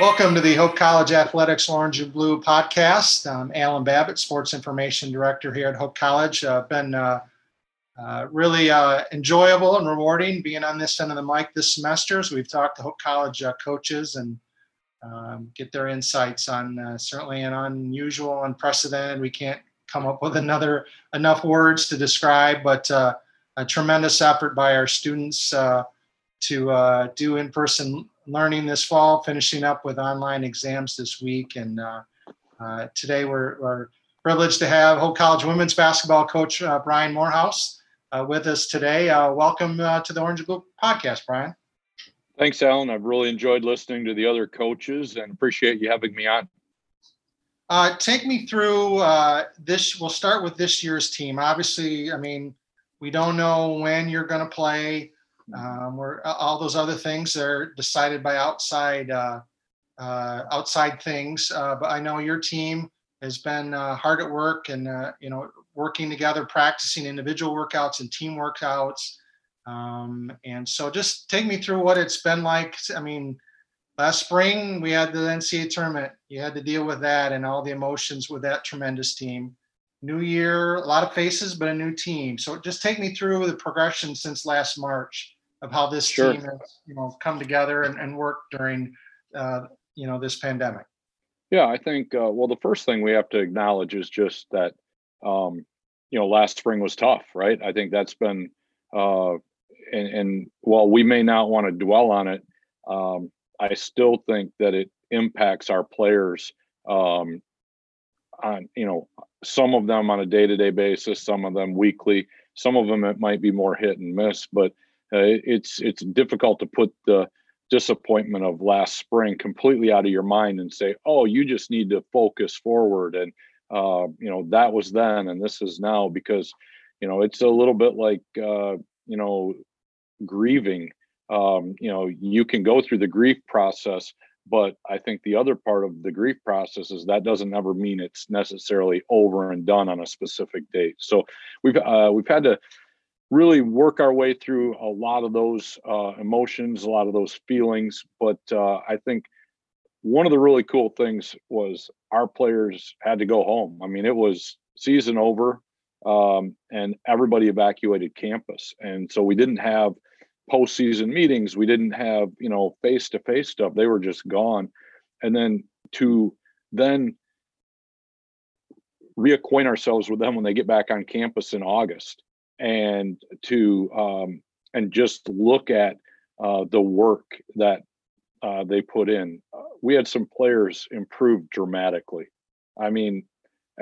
Welcome to the Hope College Athletics Orange and Blue podcast. I'm Alan Babbitt, Sports Information Director here at Hope College. Uh, been uh, uh, really uh, enjoyable and rewarding being on this end of the mic this semester as we've talked to Hope College uh, coaches and um, get their insights on uh, certainly an unusual, unprecedented. We can't come up with another enough words to describe, but a tremendous effort by our students to do in-person learning this fall, finishing up with online exams this week. And uh, uh, today we're, we're, privileged to have Hope College women's basketball coach uh, Brian Morehouse uh, with us today. Uh, welcome uh, to the Orange and Blue podcast, Brian. Thanks, Alan. I've really enjoyed listening to the other coaches and appreciate you having me on. take me through this. We'll start with this year's team. Obviously, I mean, we don't know when you're going to play um, where all those other things are decided by outside uh, uh, outside things. Uh, but I know your team has been uh, hard at work and uh, you know working together, practicing individual workouts and team workouts. Um, and so, just take me through what it's been like. I mean, last spring we had the NCAA tournament. You had to deal with that and all the emotions with that tremendous team. New year, a lot of faces, but a new team. So just take me through the progression since last March of how this sure. team has you know come together and, and work during uh, you know this pandemic yeah i think uh, well the first thing we have to acknowledge is just that um, you know last spring was tough right i think that's been uh, and, and while we may not want to dwell on it um, i still think that it impacts our players um, on you know some of them on a day-to-day basis some of them weekly some of them it might be more hit and miss but it's it's difficult to put the disappointment of last spring completely out of your mind and say, oh, you just need to focus forward. And uh, you know that was then, and this is now because you know it's a little bit like uh, you know grieving. Um, you know you can go through the grief process, but I think the other part of the grief process is that doesn't ever mean it's necessarily over and done on a specific date. So we've uh, we've had to really work our way through a lot of those uh, emotions, a lot of those feelings. But uh, I think one of the really cool things was our players had to go home. I mean, it was season over, um, and everybody evacuated campus, and so we didn't have postseason meetings. We didn't have you know face to face stuff. They were just gone, and then to then reacquaint ourselves with them when they get back on campus in August and to um, and just look at uh, the work that uh, they put in. Uh, we had some players improve dramatically. I mean,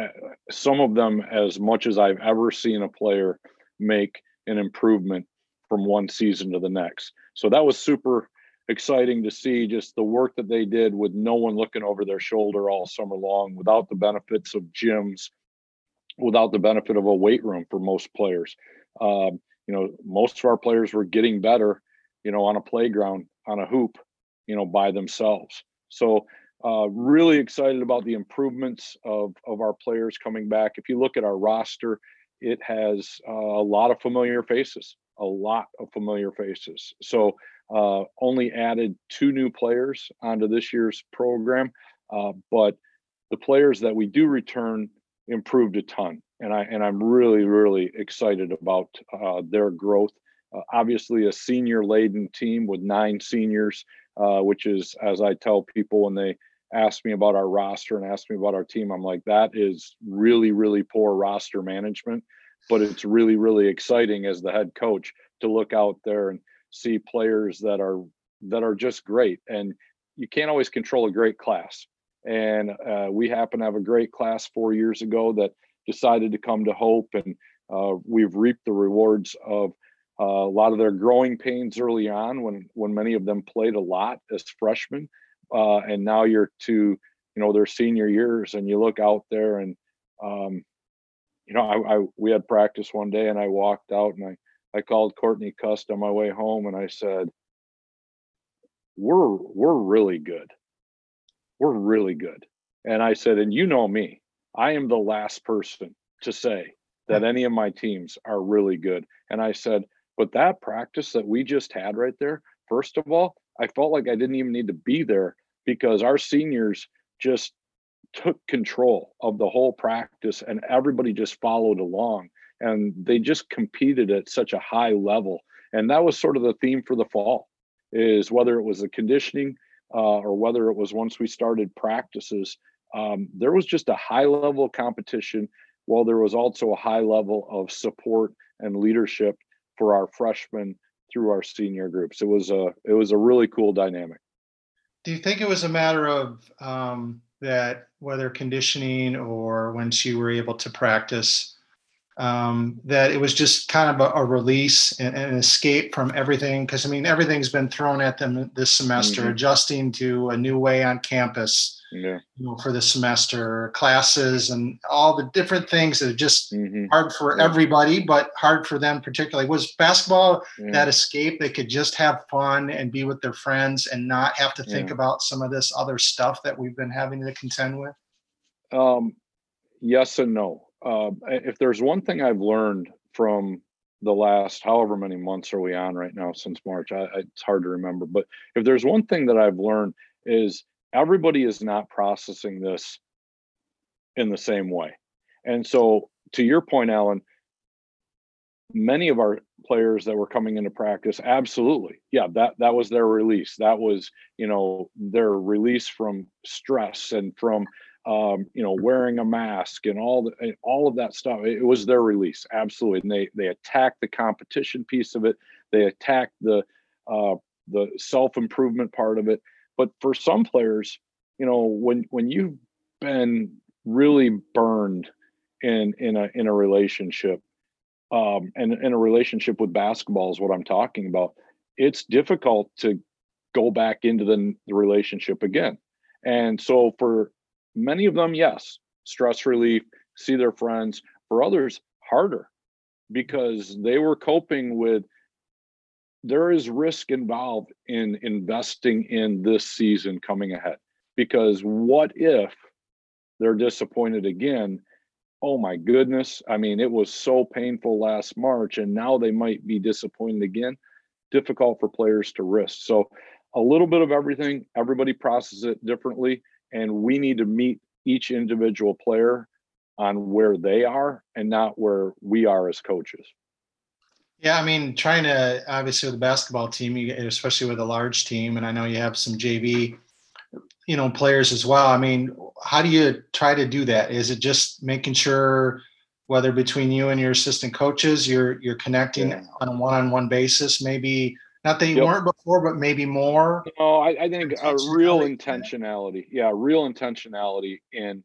uh, some of them as much as I've ever seen a player make an improvement from one season to the next. So that was super exciting to see just the work that they did with no one looking over their shoulder all summer long without the benefits of gyms without the benefit of a weight room for most players. Um, you know, most of our players were getting better, you know, on a playground, on a hoop, you know, by themselves. So, uh, really excited about the improvements of of our players coming back. If you look at our roster, it has uh, a lot of familiar faces, a lot of familiar faces. So, uh, only added two new players onto this year's program, uh, but the players that we do return improved a ton, and I and I'm really really excited about uh, their growth. Uh, obviously, a senior laden team with nine seniors, uh, which is as I tell people when they ask me about our roster and ask me about our team, I'm like that is really really poor roster management, but it's really really exciting as the head coach to look out there and see players that are that are just great. And you can't always control a great class and uh, we happen to have a great class four years ago that decided to come to Hope, and uh, we've reaped the rewards of uh, a lot of their growing pains early on when when many of them played a lot as freshmen, uh, and now you're to you know their senior years, and you look out there and um, you know I, I we had practice one day, and I walked out and I I called Courtney Cust on my way home, and I said, "We're we're really good." We're really good. And I said, and you know me, I am the last person to say that any of my teams are really good. And I said, but that practice that we just had right there, first of all, I felt like I didn't even need to be there because our seniors just took control of the whole practice and everybody just followed along and they just competed at such a high level and that was sort of the theme for the fall is whether it was the conditioning uh, or whether it was once we started practices um, there was just a high level of competition while there was also a high level of support and leadership for our freshmen through our senior groups. It was a it was a really cool dynamic. Do you think it was a matter of um, that whether conditioning or when you were able to practice, um, that it was just kind of a, a release and, and an escape from everything? Because I mean, everything's been thrown at them this semester, Mhm. adjusting to a new way on campus. yeah You know, for the semester, classes, and all the different things that are just hmm hard for Yeah. everybody, but hard for them particularly. Was basketball yeah. that escape they could just have fun and be with their friends and not have to think about some of this other stuff that we've been having to contend with Um, yes and no. Uh, if there's one thing I've learned from the last however many months are we on right now since March, I, it's hard to remember. But if there's one thing that I've learned is everybody is not processing this in the same way. And so, to your point, Alan, many of our players that were coming into practice, absolutely, yeah, that that was their release. That was you know their release from stress and from um, you know wearing a mask and all the all of that stuff. It, was their release, absolutely. And they they attacked the competition piece of it. They attacked the uh, the self improvement part of it. But for some players, you know, when when you've been really burned in in a in a relationship um, and in a relationship with basketball is what I'm talking about. It's difficult to go back into the, the relationship again. And so for many of them, yes, stress relief, see their friends. For others, harder because they were coping with there is risk involved in investing in this season coming ahead. Because what if they're disappointed again oh my goodness i mean it was so painful last march and now they might be disappointed again difficult for players to risk so a little bit of everything everybody processes it differently and we need to meet each individual player on where they are and not where we are as coaches. Yeah i mean trying to obviously with the basketball team especially with a large team and i know you have some jv you know players as well. I mean how do you try to do that? Is it just making sure whether between you and your assistant coaches you're you're connecting Yeah. on a one-on-one basis maybe not that you Yep. weren't before but maybe more No, I, I think a real Intentionality. Yeah, real intentionality in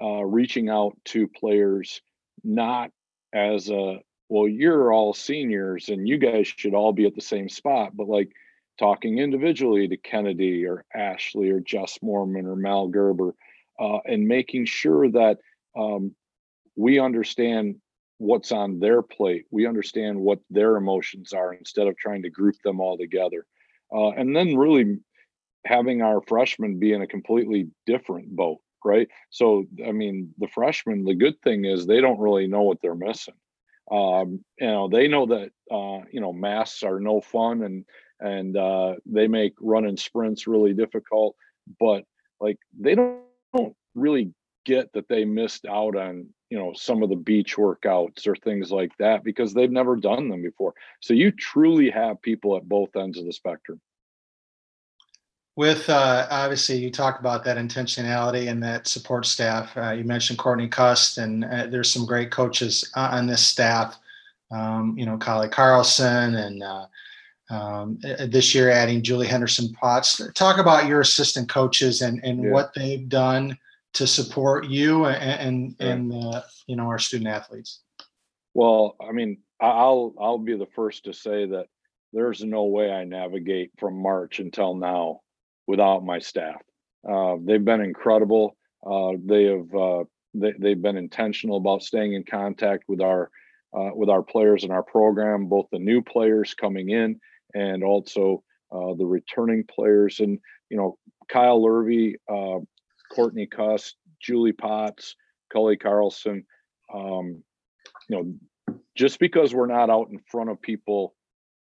uh, reaching out to players, not as a well, you're all seniors and you guys should all be at the same spot, but like talking individually to Kennedy or Ashley or Jess Mormon or Mal Gerber, uh, and making sure that um, we understand what's on their plate. We understand what their emotions are instead of trying to group them all together. Uh, and then really having our freshmen be in a completely different boat, right? So, I mean, the freshmen, the good thing is they don't really know what they're missing. Um, you know, they know that, uh, you know, masks are no fun and, and uh, they make running sprints really difficult, but like they don't, don't really get that they missed out on, you know, some of the beach workouts or things like that because they've never done them before. So you truly have people at both ends of the spectrum. With uh, obviously, you talk about that intentionality and that support staff. Uh, you mentioned Courtney Cust, and uh, there's some great coaches on this staff. Um, you know, Kali Carlson, and uh, um, this year adding Julie Henderson Potts. Talk about your assistant coaches and and Yeah. what they've done to support you and and, and uh, you know our student athletes. Well, I mean, I'll I'll be the first to say that there's no way I navigate from March until now without my staff. Uh, they've been incredible. Uh, they have uh, they, they've been intentional about staying in contact with our uh, with our players in our program, both the new players coming in and also uh, the returning players. And you know, Kyle Lurvy, uh, Courtney Cust, Julie Potts, Cully Carlson. Um, you know, just because we're not out in front of people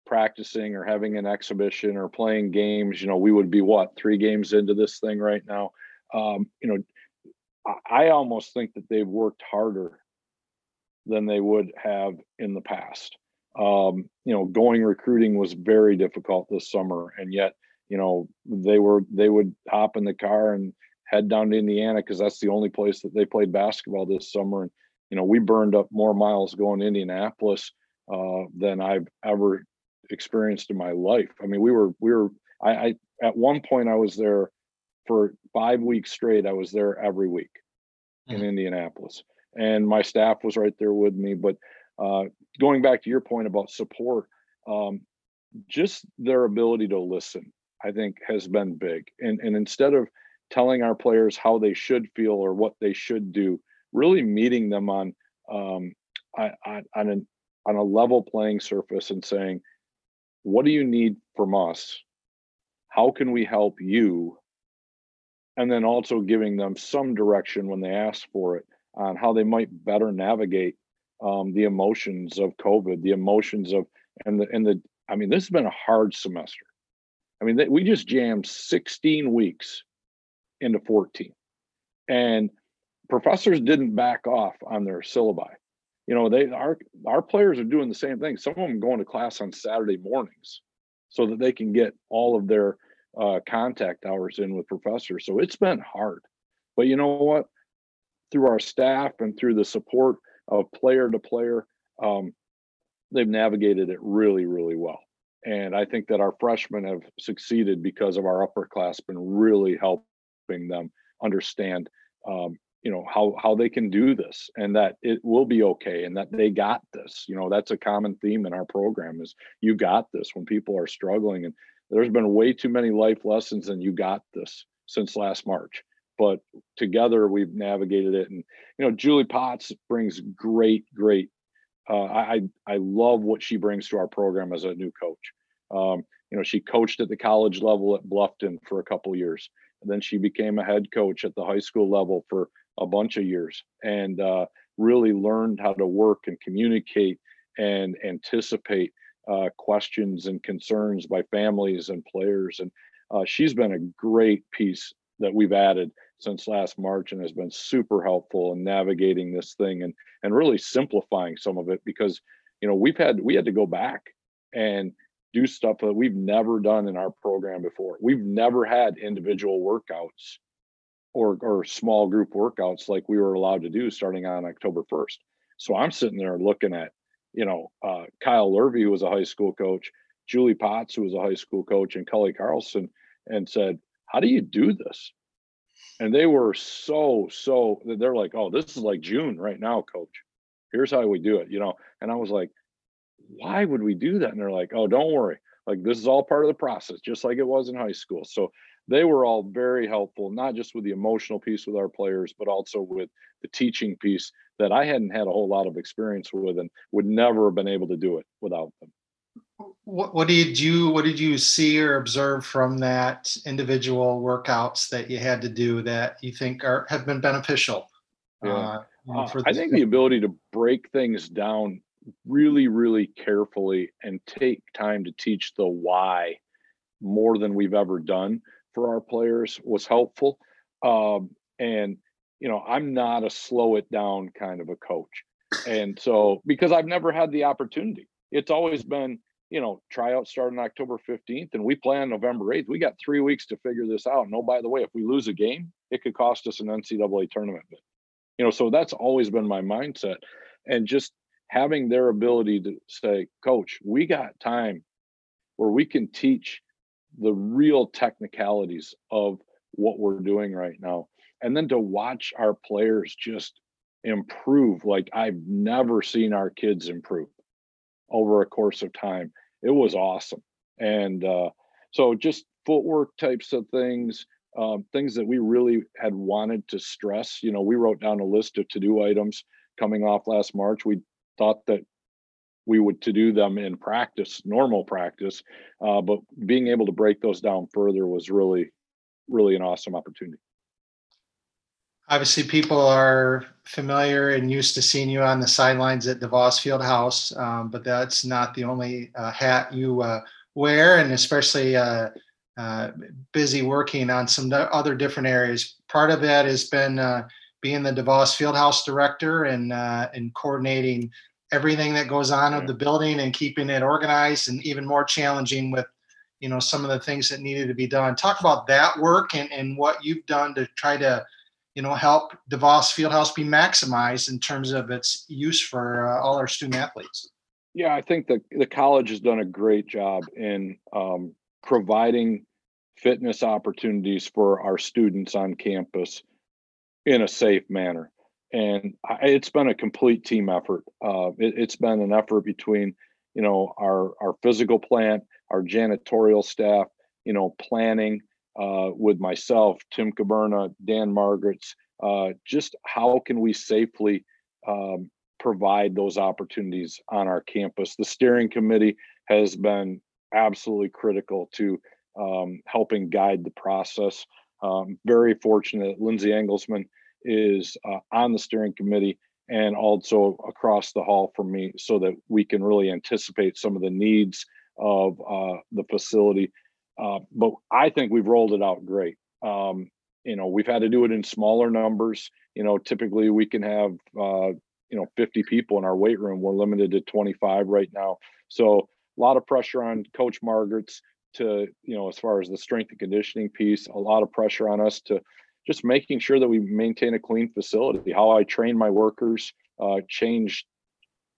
practicing or having an exhibition or playing games, you know, we would be what three games into this thing right now. Um, you know, I, I almost think that they've worked harder than they would have in the past. Um, you know, going recruiting was very difficult this summer, and yet, you know, they were they would hop in the car and head down to Indiana because that's the only place that they played basketball this summer. And you know, we burned up more miles going to Indianapolis uh, than I've ever experienced in my life. I mean, we were we were I, I at one point I was there for five weeks straight. I was there every week in Mhm. Indianapolis, and my staff was right there with me. But uh, going back to your point about support, um, just their ability to listen, I think, has been big. And and instead of telling our players how they should feel or what they should do, really meeting them on um, on on on a level playing surface and saying, what do you need from us? How can we help you? And then also giving them some direction when they ask for it on how they might better navigate um, the emotions of COVID, the emotions of and the and the. I mean, this has been a hard semester. I mean, they, we just jammed 16 weeks into 14, and professors didn't back off on their syllabi. You know, they our our players are doing the same thing. Some of them going to class on Saturday mornings so that they can get all of their uh, contact hours in with professors. So it's been hard, but you know what? Through our staff and through the support of player to player, um, they've navigated it really, really well. And I think that our freshmen have succeeded because of our upperclassmen really helping them understand, um, you know, how how they can do this and that it will be okay and that they got this. You know, that's a common theme in our program is you got this when people are struggling and there's been way too many life lessons and you got this since last March. But together we've navigated it and you know Julie Potts brings great, great uh, I I I love what she brings to our program as a new coach. Um, you know, she coached at the college level at Bluffton for a couple years, and then she became a head coach at the high school level for a bunch of years, and uh, really learned how to work and communicate and anticipate uh, questions and concerns by families and players. And uh, she's been a great piece that we've added since last March and has been super helpful in navigating this thing and and really simplifying some of it because you know we've had we had to go back and do stuff that we've never done in our program before. We've never had individual workouts or or small group workouts like we were allowed to do starting on October 1st. So I'm sitting there looking at, you know, uh, Kyle Lurvy, who was a high school coach, Julie Potts, who was a high school coach, and Kelly Carlson, and said, "How do you do this?" and they were so so they're like oh this is like june right now coach here's how we do it you know and i was like why would we do that and they're like oh don't worry like this is all part of the process just like it was in high school so they were all very helpful not just with the emotional piece with our players but also with the teaching piece that i hadn't had a whole lot of experience with and would never have been able to do it without them What, what did you, what did you see or observe from that individual workouts that you had to do that you think are, have been beneficial? Yeah. uh, Uh, for I think the ability to break things down really, really carefully and take time to teach the why more than we've ever done for our players was helpful. Um, and, you know, I'm not a slow it down kind of a coach. And so, because I've never had the opportunity, it's always been, you know, tryouts start on October 15th and we play on November 8th. We got three weeks to figure this out. And oh, by the way, if we lose a game, it could cost us an NCAA tournament you know so that's always been my mindset and just having their ability to say coach we got time where we can teach the real technicalities of what we're doing right now and then to watch our players just improve like i've never seen our kids improve over a course of time it was awesome and uh, so just footwork types of things um, things that we really had wanted to stress. You know, we wrote down a list of to-do items coming off last March. We thought that we would to do them in practice, normal practice, uh, but being able to break those down further was really, really an awesome opportunity. Obviously, people are familiar and used to seeing you on the sidelines at DeVos Field House, um, but that's not the only uh, hat you uh, wear, and especially uh, uh, busy working on some other different areas. Part of that has been uh, being the DeVos Fieldhouse director and and coordinating everything that goes on with the building and keeping it organized, and even more challenging with you know some of the things that needed to be done. Talk about that work and and what you've done to try to you know help DeVos Fieldhouse be maximized in terms of its use for uh, all our student athletes. Yeah, I think the the college has done a great job in um, providing fitness opportunities for our students on campus in a safe manner. And I, it's been a complete team effort. Uh, it, it's been an effort between, you know, our our physical plant, our janitorial staff, you know, planning uh, with myself, Tim Caberna, Dan Margaret's. Uh, just how can we safely um, provide those opportunities on our campus? The steering committee has been absolutely critical to um, helping guide the process. Um, very fortunate. Lindsay Engelsman is uh, on the steering committee and also across the hall from me so that we can really anticipate some of the needs of uh, the facility. Uh, but I think we've rolled it out great. Um, you know, we've had to do it in smaller numbers. You know, typically we can have, uh, you know, 50 people in our weight room. We're limited to 25 right now. So a lot of pressure on Coach Margaret's to, you know, as far as the strength and conditioning piece, a lot of pressure on us to just making sure that we maintain a clean facility. How I train my workers uh, changed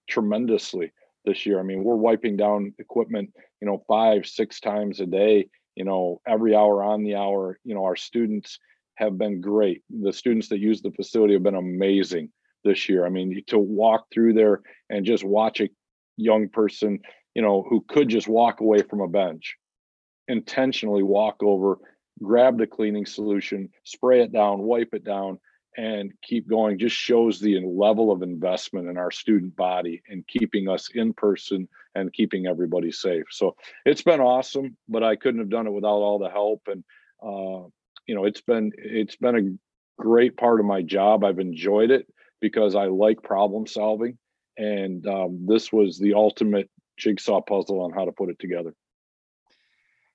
tremendously this year. I mean, we're wiping down equipment, you know, five, six times a day, you know, every hour on the hour. You know, our students have been great. The students that use the facility have been amazing this year. I mean, to walk through there and just watch a young person, you know, who could just walk away from a bench, intentionally walk over, grab the cleaning solution, spray it down, wipe it down, and keep going just shows the level of investment in our student body and keeping us in person and keeping everybody safe. So it's been awesome, but I couldn't have done it without all the help. And uh, you know, it's been it's been a great part of my job. I've enjoyed it because I like problem solving, and um, this was the ultimate jigsaw puzzle on how to put it together.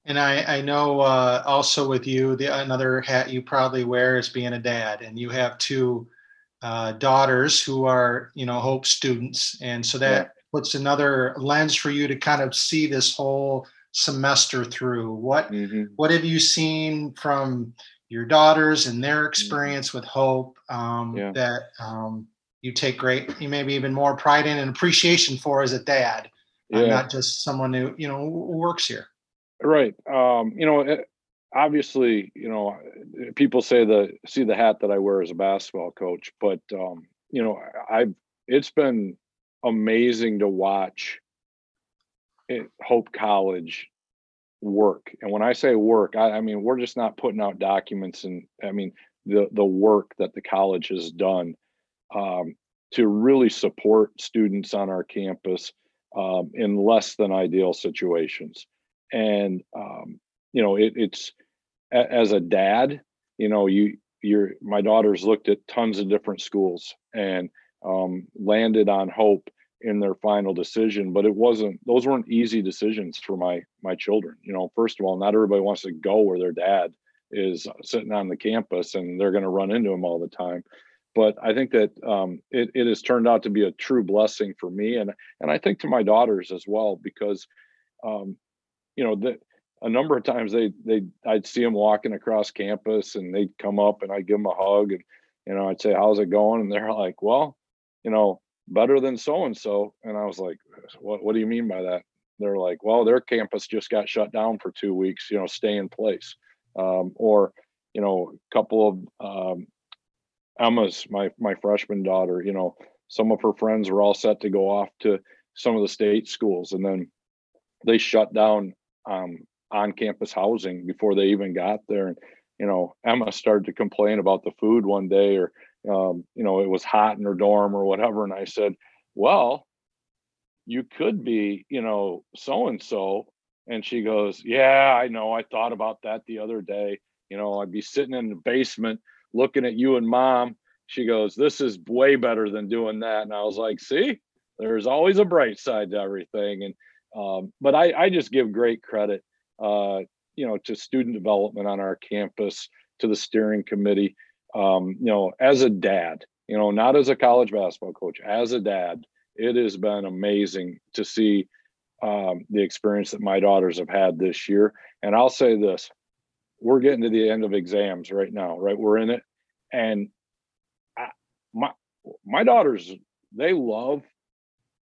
And I, I know uh, also with you, the another hat you probably wear is being a dad, and you have two uh, daughters who are, you know, Hope students, and so that Yeah. puts another lens for you to kind of see this whole semester through. What Mhm. what have you seen from your daughters and their Mm-hmm. experience with Hope um, Yeah. that um, you take great, you maybe even more pride in and appreciation for as a dad, uh, not just someone who you know works here. Right. Um, you know, it, obviously, you know, uh, people say the see the hat that I wear as a basketball coach, but um, you know, I've it's been amazing to watch it, Hope College work. And when I say work, I, I mean we're just not putting out documents and I mean the the work that the college has done um, to really support students on our campus um, in less than ideal situations and um, you know it, it's as a dad you know you your my daughters looked at tons of different schools and um, landed on hope in their final decision but it wasn't those weren't easy decisions for my my children you know. First of all not everybody wants to go where their dad is sitting on the campus and they're going to run into him all the time but i think that um, it, it has turned out to be a true blessing for me and and i think to my daughters as well because um, you know that a number of times they they I'd see them walking across campus and they'd come up and I'd give them a hug and you know I'd say how's it going? And they're like well you know better than so and so and I was like what what do you mean by that? They're like well their campus just got shut down for two weeks you know stay in place. Um, or you know a couple of um, Emma's my my freshman daughter you know some of her friends were all set to go off to some of the state schools and then they shut down um, on-campus housing before they even got there. And you know, Emma started to complain about the food one day, or um, you know, it was hot in her dorm or whatever. And I said, "Well, you could be, you know, so and so." And she goes, "Yeah, I know. I thought about that the other day. You know, I'd be sitting in the basement looking at you and mom. She goes, This is way better than doing that. And I was like, See, there's always a bright side to everything. And, um, but I, I just give great credit, uh, you know, to student development on our campus, to the steering committee. Um, you know, as a dad, you know, not as a college basketball coach, as a dad, it has been amazing to see um, the experience that my daughters have had this year. And I'll say this we're getting to the end of exams right now, right? We're in it. And I, my, my daughters, they love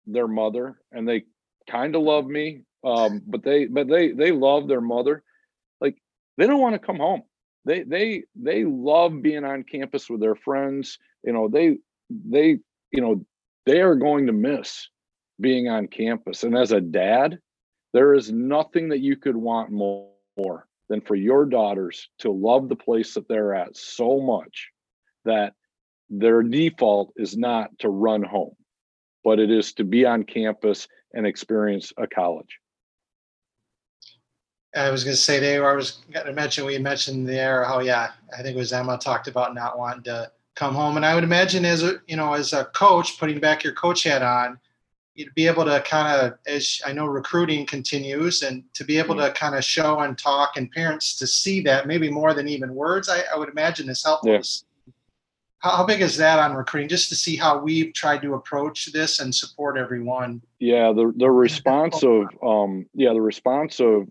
their mother and they kind of love me. Um, but they, but they, they love their mother. Like they don't want to come home. They, they, they love being on campus with their friends. You know, they, they, you know, they are going to miss being on campus. And as a dad, there is nothing that you could want more than for your daughters to love the place that they're at so much that their default is not to run home, but it is to be on campus and experience a college. I was going to say they. I was going to mention we mentioned there how yeah I think it was Emma talked about not wanting to come home, and I would imagine as a you know as a coach putting back your coach hat on, you'd be able to kind of as I know recruiting continues and to be able mm-hmm. to kind of show and talk and parents to see that maybe more than even words I, I would imagine is helpful. Yeah. How, big is that on recruiting? Just to see how we've tried to approach this and support everyone. Yeah, the the response of um yeah the response of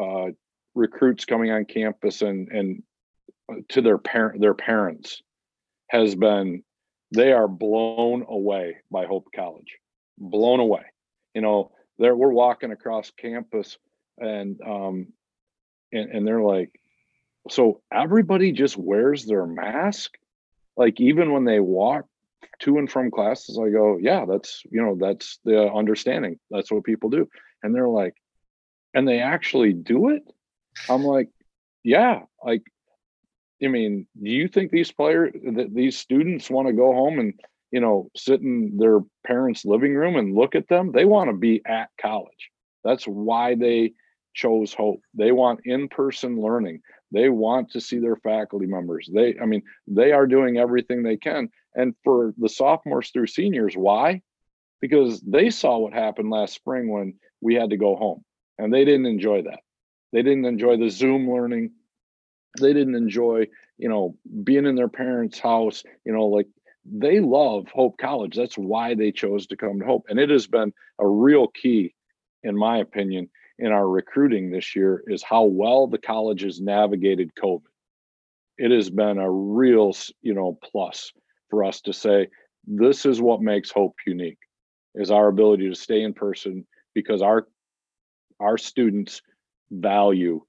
uh, recruits coming on campus and and uh, to their parent their parents has been they are blown away by Hope College, blown away. You know, there we're walking across campus and um and, and they're like, so everybody just wears their mask, like even when they walk to and from classes. I go, yeah, that's you know that's the understanding. That's what people do, and they're like, and they actually do it. I'm like, yeah, like I mean, do you think these players, that these students want to go home and, you know, sit in their parents' living room and look at them? They want to be at college. That's why they chose Hope. They want in person learning. They want to see their faculty members. They, I mean, they are doing everything they can. And for the sophomores through seniors, why? Because they saw what happened last spring when we had to go home and they didn't enjoy that. They didn't enjoy the Zoom learning they didn't enjoy you know being in their parents house you know like they love hope college that's why they chose to come to hope and it has been a real key in my opinion in our recruiting this year is how well the college has navigated covid it has been a real you know plus for us to say this is what makes hope unique is our ability to stay in person because our our students value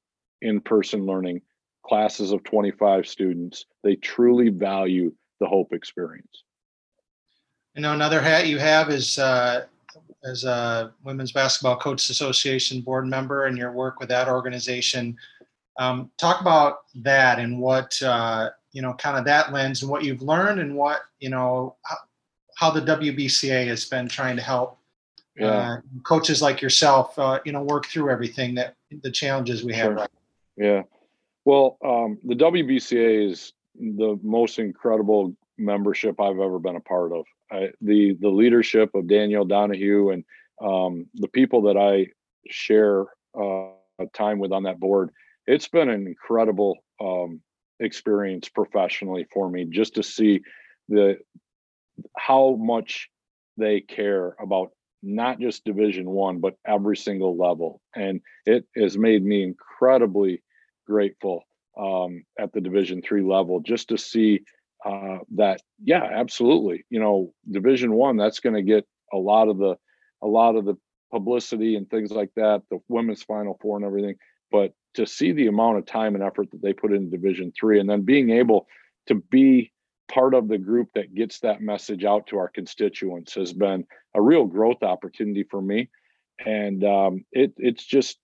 in-person learning classes of 25 students. They truly value the Hope experience. You know, another hat you have is uh, as a Women's Basketball Coaches Association board member and your work with that organization. Um, talk about that and what, uh, you know, kind of that lens and what you've learned and what, you know, how, how the WBCA has been trying to help Yeah. uh, coaches like yourself, uh, you know, work through everything that the challenges we have. Sure. Right Yeah. Well, um, the WBCA is the most incredible membership I've ever been a part of. I, the the leadership of Danielle Donehew and um, the people that I share uh, time with on that board, it's been an incredible um, experience professionally for me just to see the how much they care about not just division one but every single level. And it has made me incredibly grateful um, at the division three level just to see uh, that yeah absolutely. You know division one that's going to get a lot of the a lot of the publicity and things like that the women's final four and everything. But to see the amount of time and effort that they put in division three and then being able to be part of the group that gets that message out to our constituents has been a real growth opportunity for me. And um, it it's just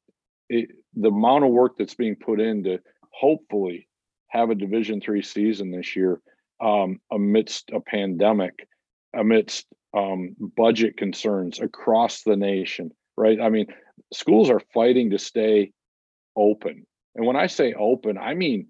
it, the amount of work that's being put in to hopefully have a division three season this year um, amidst a pandemic amidst um, budget concerns across the nation right i mean schools are fighting to stay open and when i say open i mean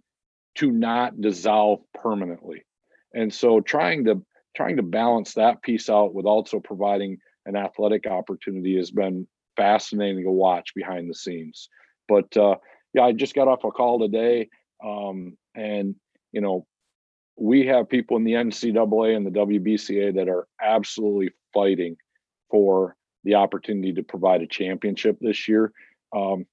to not dissolve permanently. And so trying to trying to balance that piece out with also providing an athletic opportunity has been fascinating to watch behind the scenes. But uh, yeah, I just got off a call today, um, and you know, we have people in the NCAA and the WBCA that are absolutely fighting for the opportunity to provide a championship this year. Um,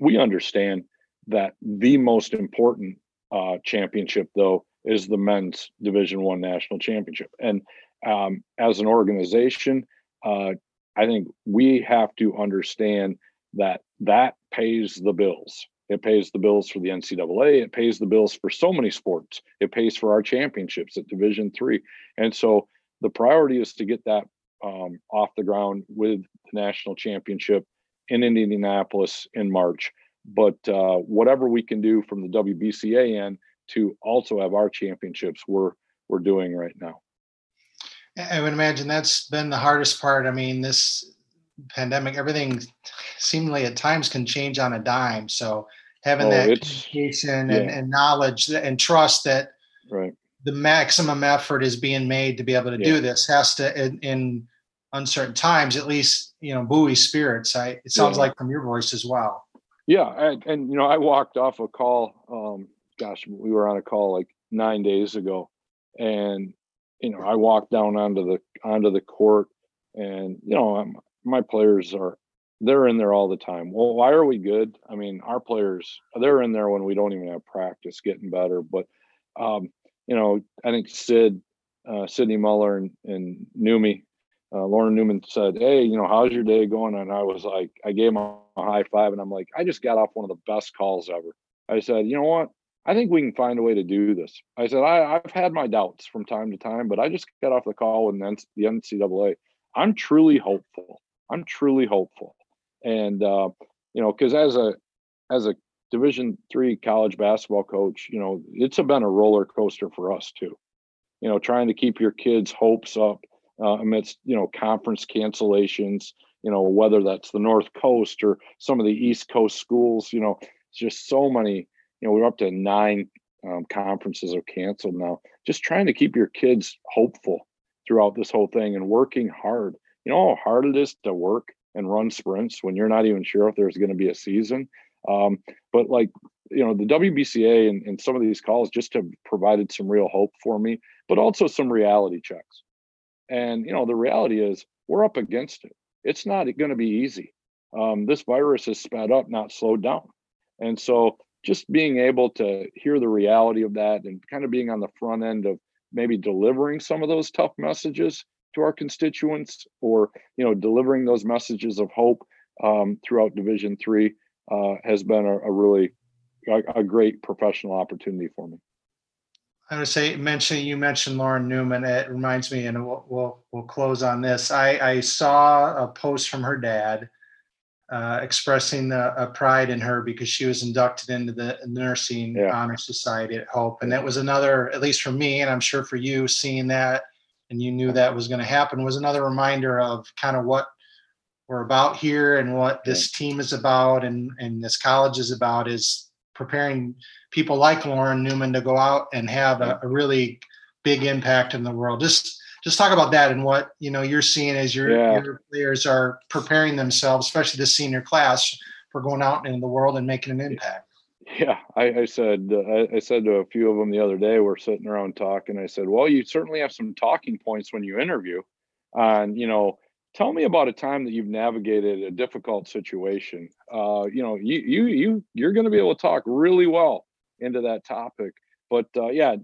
we understand that the most important uh, championship, though, is the men's Division One national championship, and um, as an organization, uh, I think we have to understand that that pays the bills. It pays the bills for the NCAA. It pays the bills for so many sports. It pays for our championships at Division Three, and so the priority is to get that um, off the ground with the national championship in Indianapolis in March. But uh, whatever we can do from the WBCA end to also have our championships, we're we're doing right now. I would imagine that's been the hardest part. I mean, this pandemic, everything seemingly at times can change on a dime. So having Oh, that communication and, yeah. and knowledge and trust that Right. the maximum effort is being made to be able to Yeah. do this has to in, in uncertain times at least you know buoy spirits i it sounds Yeah. like from your voice as well Yeah, and, and you know, I walked off a call. Um, gosh, we were on a call like nine days ago, and you know, I walked down onto the onto the court, and you know, um my players are they're in there all the time. Well, why are we good? I mean, our players they're in there when we don't even have practice, getting better. But um, you know, I think Sid, uh, Sydney Muller, and, and Newmy uh, Lauren Newman said, "Hey, you know, how's your day going?" And I was like, I gave him a high five, and I'm like, I just got off one of the best calls ever. I said, you know what? I think we can find a way to do this. I said, I, I've had my doubts from time to time, but I just got off the call with the NCAA. I'm truly hopeful. I'm truly hopeful, and uh, you know, because as a as a Division three college basketball coach, you know, it's been a roller coaster for us too. You know, trying to keep your kids' hopes up uh, amidst you know conference cancellations you know whether that's the north coast or some of the east coast schools you know it's just so many you know we're up to nine um, conferences are canceled now just trying to keep your kids hopeful throughout this whole thing and working hard you know how hard it is to work and run sprints when you're not even sure if there's going to be a season um, but like you know the wbca and, and some of these calls just have provided some real hope for me but also some reality checks and you know, the reality is we're up against it. It's not going to be easy. Um, this virus has sped up, not slowed down. And so just being able to hear the reality of that and kind of being on the front end of maybe delivering some of those tough messages to our constituents or you know delivering those messages of hope um, throughout division three uh, has been a, a really a, a great professional opportunity for me. I would say mention you mentioned lauren newman. It reminds me and we'll we'll, we'll close on this. I i saw a post from her dad uh, expressing a, a pride in her because she was inducted into the nursing Yeah. honor society at hope. And that was another at least for me and i'm sure for you seeing that and you knew that was going to happen was another reminder of kind of what we're about here and what this team is about and and this college is about is preparing people like lauren newman to go out and have a, a really big impact in the world. Just just talk about that and what you know you're seeing as your, Yeah. your players are preparing themselves especially the senior class for going out in the world and making an impact Yeah, I, I said uh, I, said to a few of them the other day. We're sitting around talking. I said, "Well, you certainly have some talking points when you interview, and you know, tell me about a time that you've navigated a difficult situation. Uh, you know, you you you you're going to be able to talk really well into that topic. But uh, yeah,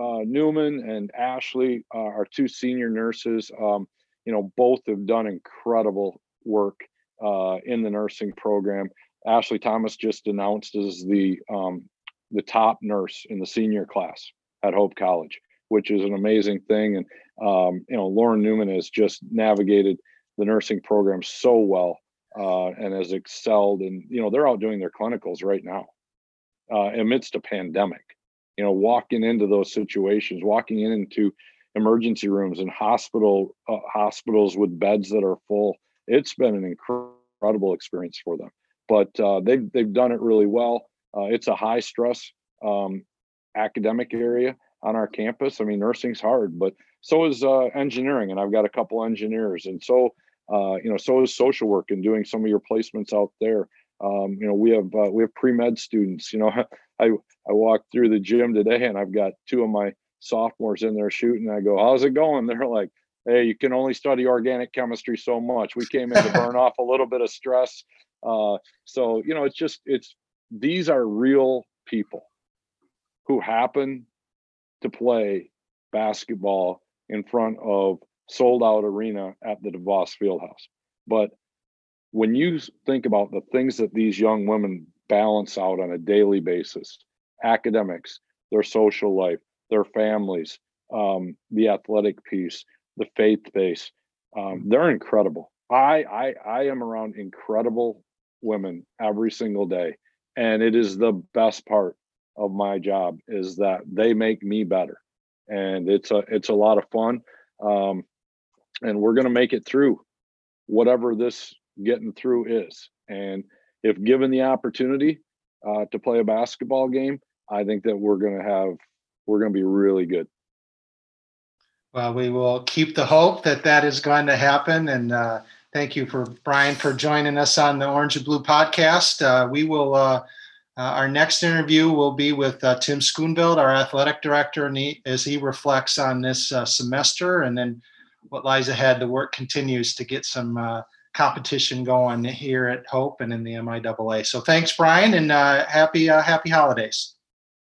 uh, Newman and Ashley, uh, our two senior nurses, um, you know, both have done incredible work uh, in the nursing program. Ashley Thomas just announced as the um, the top nurse in the senior class at Hope College, which is an amazing thing. And um, you know, Lauren Newman has just navigated the nursing program so well uh, and has excelled. And you know, they're out doing their clinicals right now uh, amidst a pandemic. You know, walking into those situations, walking into emergency rooms and hospital uh, hospitals with beds that are full. It's been an incredible experience for them but uh, they've they've done it really well. Uh, it's a high stress um, academic area on our campus. I mean, nursing's hard, but so is uh, engineering, and I've got a couple engineers, and so uh, you know, so is social work and doing some of your placements out there. Um, you know, we have uh, we have pre med students. You know, I I walked through the gym today, and I've got two of my sophomores in there shooting. I go, "How's it going?" They're like, "Hey, you can only study organic chemistry so much. We came in to burn off a little bit of stress." Uh, so you know, it's just it's these are real people who happen to play basketball in front of sold out arena at the DeVos Fieldhouse. But when you think about the things that these young women balance out on a daily basis, academics, their social life, their families, um, the athletic piece, the faith base, um, they're incredible. I, I I am around incredible women every single day, and it is the best part of my job is that they make me better, and it's a it's a lot of fun. Um, and we're going to make it through whatever this getting through is. And if given the opportunity uh, to play a basketball game, I think that we're going to have we're going to be really good. Well, we will keep the hope that that is going to happen. And uh, thank you for Brian for joining us on the Orange and Blue podcast. Uh, we will. Uh, uh our next interview will be with uh, Tim Schoonveld, our athletic director, and he, as he reflects on this uh, semester, and then what lies ahead. The work continues to get some competition going here at Hope and in the MIAA. So thanks, Brian, and happy happy holidays.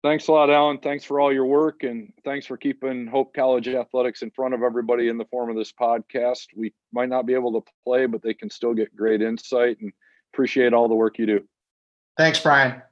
Thanks a lot, Alan. Thanks for all your work, and thanks for keeping Hope College athletics in front of everybody in the form of this podcast. We might not be able to play, but they can still get great insight, and appreciate all the work you do. Thanks, Brian.